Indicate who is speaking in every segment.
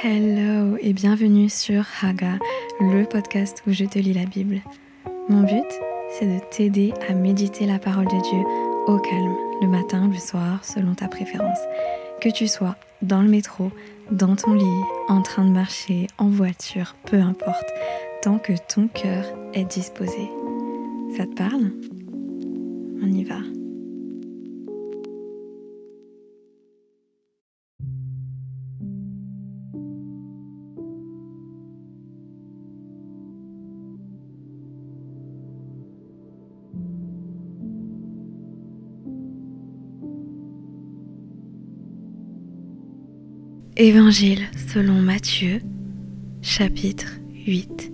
Speaker 1: Hello et bienvenue sur Haga, le podcast où je te lis la Bible. Mon but, c'est de t'aider à méditer la parole de Dieu au calme, le matin, le soir, selon ta préférence. Que tu sois dans le métro, dans ton lit, en train de marcher, en voiture, peu importe, tant que ton cœur est disposé. Ça te parle? On y va. Évangile selon Matthieu, chapitre 8.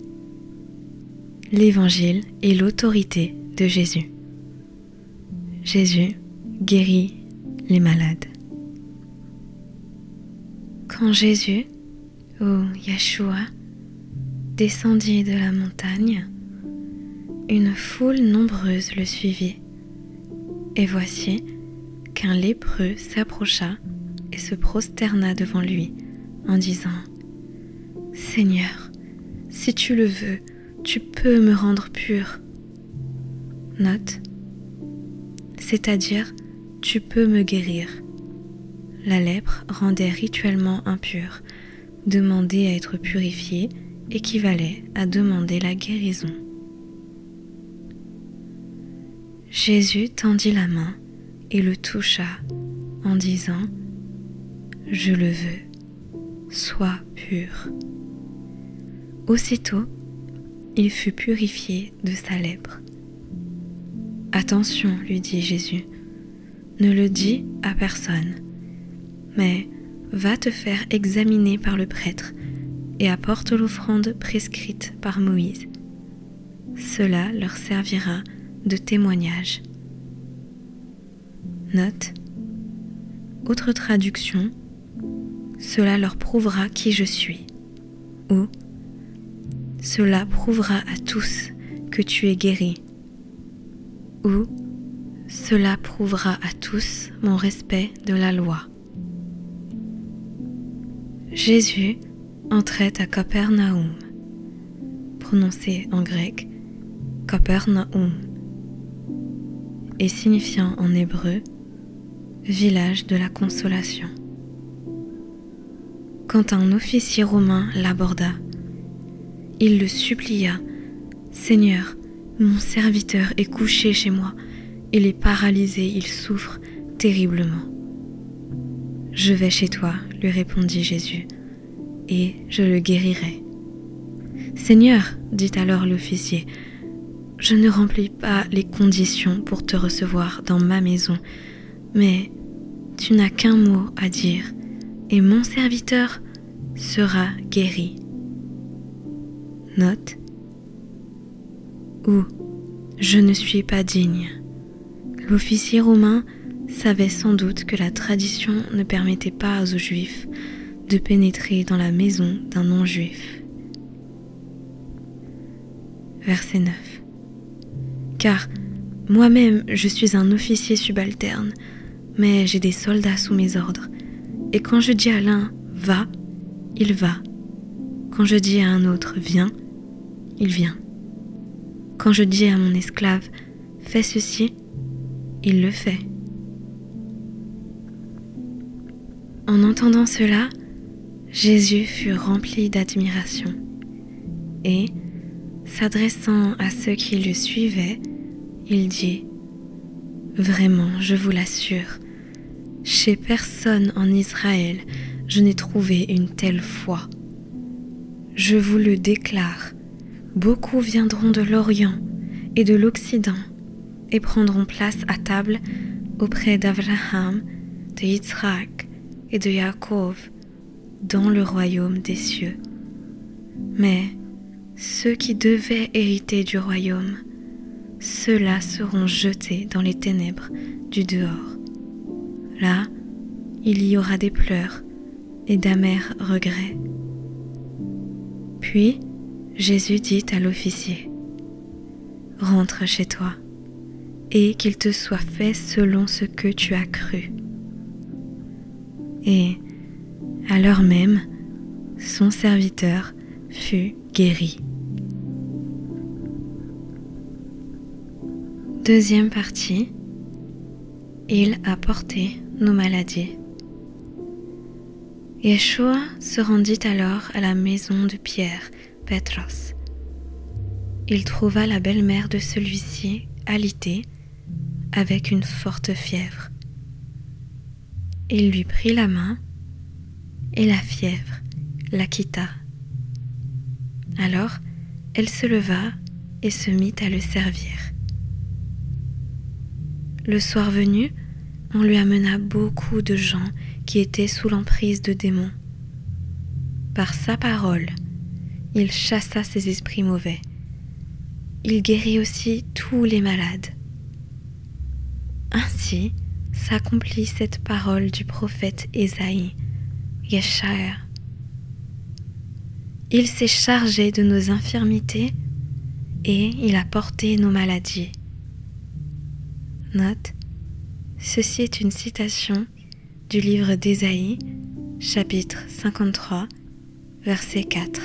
Speaker 1: L'Évangile est l'autorité de Jésus. Jésus guérit les malades. Quand Jésus, ou Yeshua, descendit de la montagne, une foule nombreuse le suivit. Et voici qu'un lépreux s'approcha se prosterna devant lui en disant Seigneur, si tu le veux, tu peux me rendre pur. Note, c'est-à-dire tu peux me guérir. La lèpre rendait rituellement impur. Demander à être purifié équivalait à demander la guérison. Jésus tendit la main et le toucha en disant je le veux, sois pur. Aussitôt, il fut purifié de sa lèpre. Attention, lui dit Jésus, ne le dis à personne, mais va te faire examiner par le prêtre et apporte l'offrande prescrite par Moïse. Cela leur servira de témoignage. Note. Autre traduction cela leur prouvera qui je suis. Ou cela prouvera à tous que tu es guéri. Ou cela prouvera à tous mon respect de la loi. Jésus entrait à Capernaum, prononcé en grec Capernaum, et signifiant en hébreu village de la consolation quand un officier romain l'aborda. Il le supplia. Seigneur, mon serviteur est couché chez moi, il est paralysé, il souffre terriblement. Je vais chez toi, lui répondit Jésus, et je le guérirai. Seigneur, dit alors l'officier, je ne remplis pas les conditions pour te recevoir dans ma maison, mais tu n'as qu'un mot à dire et mon serviteur sera guéri. Note ou je ne suis pas digne. L'officier romain savait sans doute que la tradition ne permettait pas aux juifs de pénétrer dans la maison d'un non-juif. Verset 9. Car moi-même je suis un officier subalterne, mais j'ai des soldats sous mes ordres et quand je dis à l'un va, il va. Quand je dis à un autre viens, il vient. Quand je dis à mon esclave fais ceci, il le fait. En entendant cela, Jésus fut rempli d'admiration et, s'adressant à ceux qui le suivaient, il dit, Vraiment, je vous l'assure, chez personne en Israël, je n'ai trouvé une telle foi. Je vous le déclare, beaucoup viendront de l'Orient et de l'Occident et prendront place à table auprès d'Abraham, de Yitzhak et de Yaakov dans le royaume des cieux. Mais ceux qui devaient hériter du royaume, ceux-là seront jetés dans les ténèbres du dehors. Là, il y aura des pleurs et d'amers regrets. Puis Jésus dit à l'officier, Rentre chez toi, et qu'il te soit fait selon ce que tu as cru. Et, à l'heure même, son serviteur, fut guéri. Deuxième partie. Il a porté nos maladies. Yeshua se rendit alors à la maison de Pierre, Petros. Il trouva la belle-mère de celui-ci alitée avec une forte fièvre. Il lui prit la main et la fièvre la quitta. Alors elle se leva et se mit à le servir. Le soir venu, on lui amena beaucoup de gens qui étaient sous l'emprise de démons. Par sa parole, il chassa ces esprits mauvais. Il guérit aussi tous les malades. Ainsi s'accomplit cette parole du prophète Ésaïe, Yeshaya. Il s'est chargé de nos infirmités et il a porté nos maladies. Note Ceci est une citation du livre d'Ésaïe, chapitre 53, verset 4.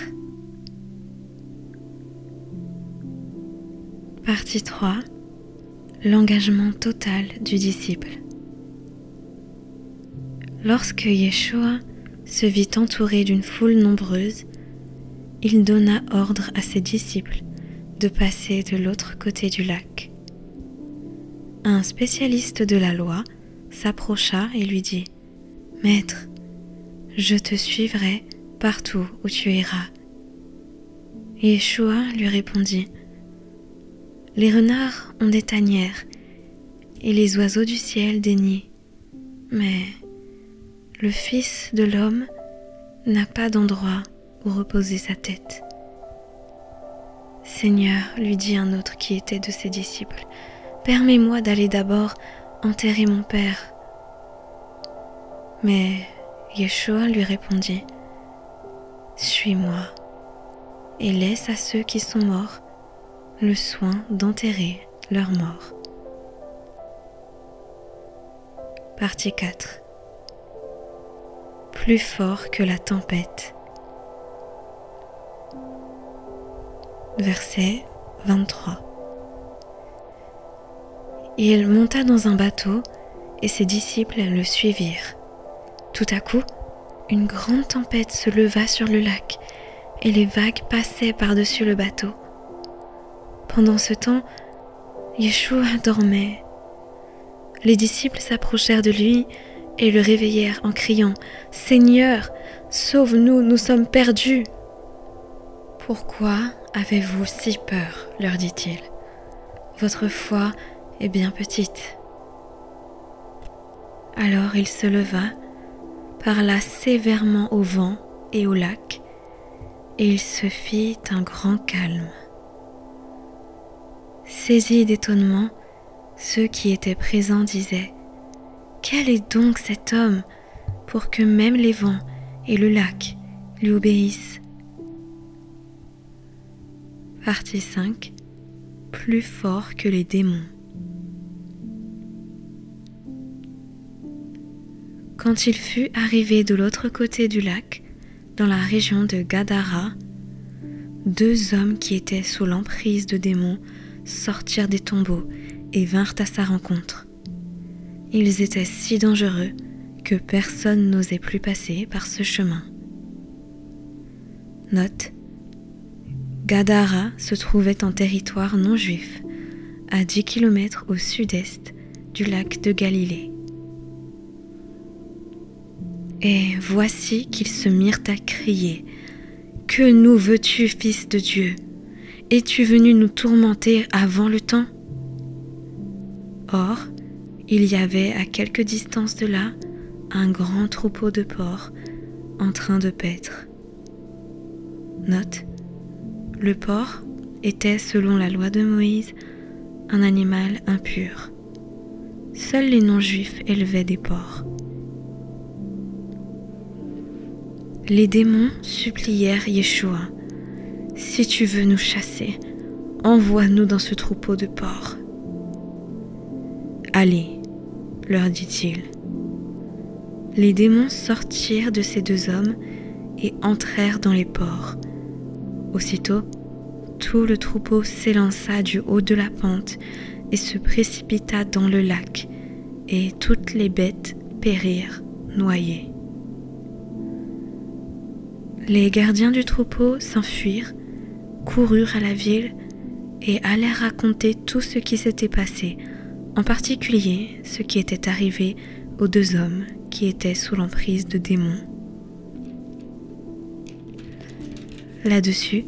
Speaker 1: Partie 3 L'engagement total du disciple. Lorsque Yeshua se vit entouré d'une foule nombreuse, il donna ordre à ses disciples de passer de l'autre côté du lac un spécialiste de la loi s'approcha et lui dit Maître, je te suivrai partout où tu iras. Et Yeshua lui répondit Les renards ont des tanières et les oiseaux du ciel des nids, mais le Fils de l'homme n'a pas d'endroit où reposer sa tête. Seigneur, lui dit un autre qui était de ses disciples, Permets-moi d'aller d'abord enterrer mon père. Mais Yeshua lui répondit, Suis-moi et laisse à ceux qui sont morts le soin d'enterrer leurs morts. Partie 4 Plus fort que la tempête. Verset 23 il monta dans un bateau et ses disciples le suivirent. Tout à coup, une grande tempête se leva sur le lac et les vagues passaient par-dessus le bateau. Pendant ce temps, Yeshua dormait. Les disciples s'approchèrent de lui et le réveillèrent en criant Seigneur, sauve-nous, nous sommes perdus. Pourquoi avez-vous si peur? leur dit-il. Votre foi est bien petite. Alors il se leva, parla sévèrement au vent et au lac, et il se fit un grand calme. Saisis d'étonnement, ceux qui étaient présents disaient Quel est donc cet homme pour que même les vents et le lac lui obéissent? Partie 5 Plus fort que les démons. Quand il fut arrivé de l'autre côté du lac, dans la région de Gadara, deux hommes qui étaient sous l'emprise de démons sortirent des tombeaux et vinrent à sa rencontre. Ils étaient si dangereux que personne n'osait plus passer par ce chemin. Note Gadara se trouvait en territoire non juif, à 10 km au sud-est du lac de Galilée. Et voici qu'ils se mirent à crier. Que nous veux-tu, Fils de Dieu? Es-tu venu nous tourmenter avant le temps? Or, il y avait à quelque distance de là un grand troupeau de porcs en train de paître. Note, le porc était, selon la loi de Moïse, un animal impur. Seuls les non-juifs élevaient des porcs. Les démons supplièrent Yeshua, Si tu veux nous chasser, envoie-nous dans ce troupeau de porcs. Allez, leur dit-il. Les démons sortirent de ces deux hommes et entrèrent dans les ports. Aussitôt, tout le troupeau s'élança du haut de la pente et se précipita dans le lac, et toutes les bêtes périrent noyées. Les gardiens du troupeau s'enfuirent, coururent à la ville et allèrent raconter tout ce qui s'était passé, en particulier ce qui était arrivé aux deux hommes qui étaient sous l'emprise de démons. Là-dessus,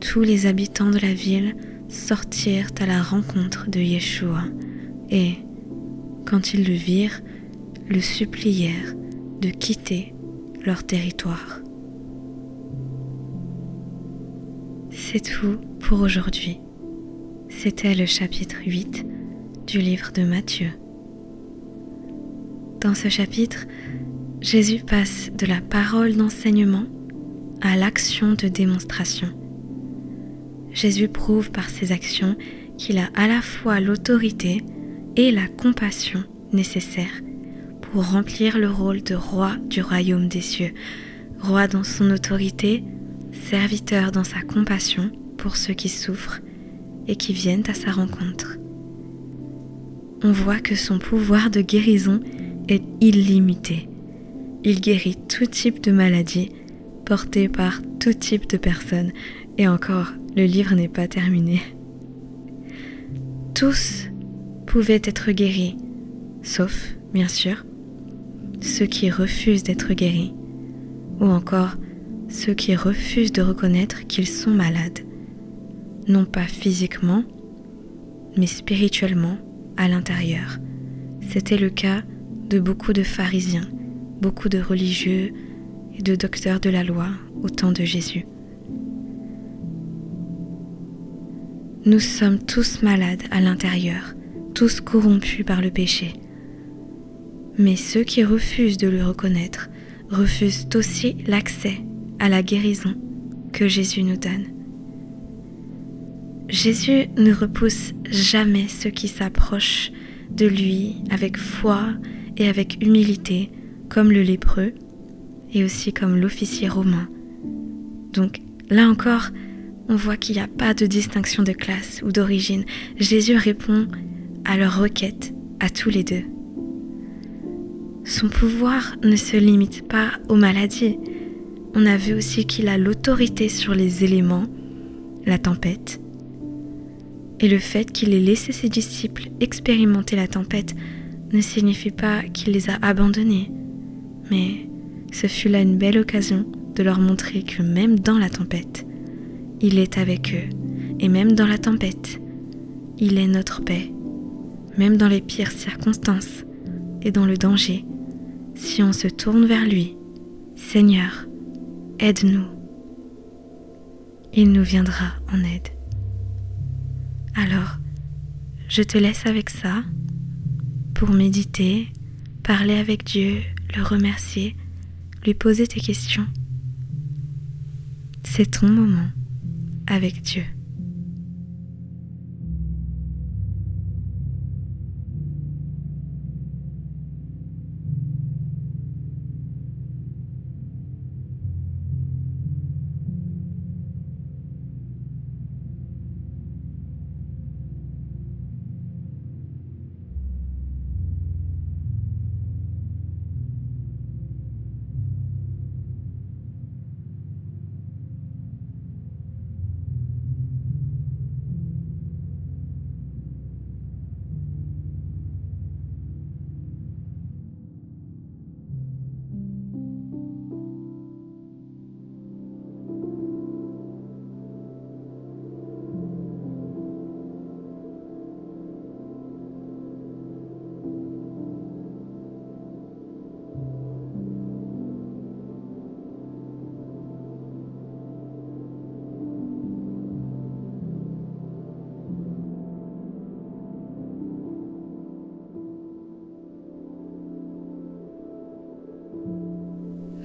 Speaker 1: tous les habitants de la ville sortirent à la rencontre de Yeshua et, quand ils le virent, le supplièrent de quitter leur territoire. C'est tout pour aujourd'hui. C'était le chapitre 8 du livre de Matthieu. Dans ce chapitre, Jésus passe de la parole d'enseignement à l'action de démonstration. Jésus prouve par ses actions qu'il a à la fois l'autorité et la compassion nécessaires pour remplir le rôle de roi du royaume des cieux, roi dans son autorité, serviteur dans sa compassion pour ceux qui souffrent et qui viennent à sa rencontre. On voit que son pouvoir de guérison est illimité. Il guérit tout type de maladie portée par tout type de personnes. Et encore, le livre n'est pas terminé. Tous pouvaient être guéris, sauf, bien sûr, ceux qui refusent d'être guéris, ou encore ceux qui refusent de reconnaître qu'ils sont malades, non pas physiquement, mais spirituellement à l'intérieur. C'était le cas de beaucoup de pharisiens, beaucoup de religieux et de docteurs de la loi au temps de Jésus. Nous sommes tous malades à l'intérieur, tous corrompus par le péché. Mais ceux qui refusent de le reconnaître refusent aussi l'accès à la guérison que Jésus nous donne. Jésus ne repousse jamais ceux qui s'approchent de lui avec foi et avec humilité, comme le lépreux et aussi comme l'officier romain. Donc là encore, on voit qu'il n'y a pas de distinction de classe ou d'origine. Jésus répond à leur requête, à tous les deux. Son pouvoir ne se limite pas aux maladies. On a vu aussi qu'il a l'autorité sur les éléments, la tempête. Et le fait qu'il ait laissé ses disciples expérimenter la tempête ne signifie pas qu'il les a abandonnés, mais ce fut là une belle occasion de leur montrer que même dans la tempête, il est avec eux, et même dans la tempête, il est notre paix, même dans les pires circonstances et dans le danger, si on se tourne vers lui, Seigneur, aide-nous. Il nous viendra en aide. Alors, je te laisse avec ça pour méditer, parler avec Dieu, le remercier, lui poser tes questions. C'est ton moment avec Dieu.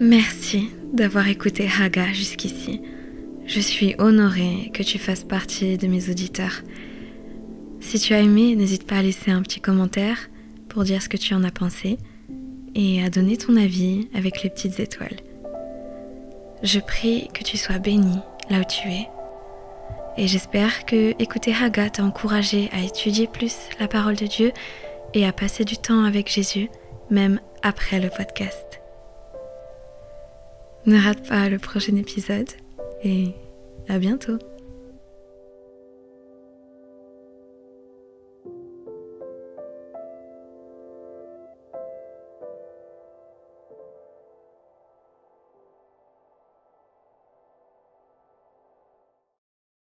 Speaker 1: Merci d'avoir écouté Haga jusqu'ici. Je suis honorée que tu fasses partie de mes auditeurs. Si tu as aimé, n'hésite pas à laisser un petit commentaire pour dire ce que tu en as pensé et à donner ton avis avec les petites étoiles. Je prie que tu sois béni là où tu es. Et j'espère que écouter Haga t'a encouragé à étudier plus la parole de Dieu et à passer du temps avec Jésus, même après le podcast. Ne rate pas le prochain épisode et à bientôt.